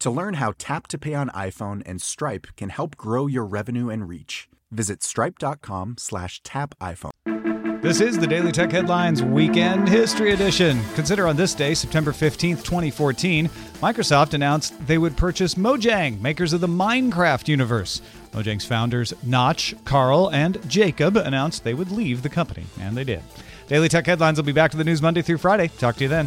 To learn how Tap to Pay on iPhone and Stripe can help grow your revenue and reach, visit stripe.com slash tap iPhone. This is the Daily Tech Headlines Weekend History Edition. Consider on this day, September 15th, 2014, Microsoft announced they would purchase Mojang, makers of the Minecraft universe. Mojang's founders, Notch, Carl, and Jacob, announced they would leave the company, and they did. Daily Tech Headlines will be back to the news Monday through Friday. Talk to you then.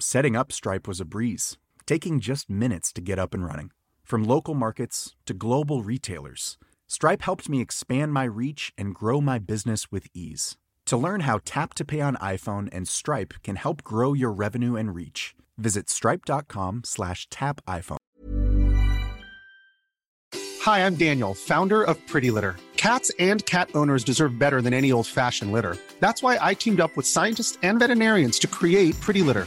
Setting up Stripe was a breeze, taking just minutes to get up and running. From local markets to global retailers, Stripe helped me expand my reach and grow my business with ease. To learn how Tap to Pay on iPhone and Stripe can help grow your revenue and reach, visit stripe.com slash tap iPhone. Hi, I'm Daniel, founder of Pretty Litter. Cats and cat owners deserve better than any old-fashioned litter. That's why I teamed up with scientists and veterinarians to create Pretty Litter.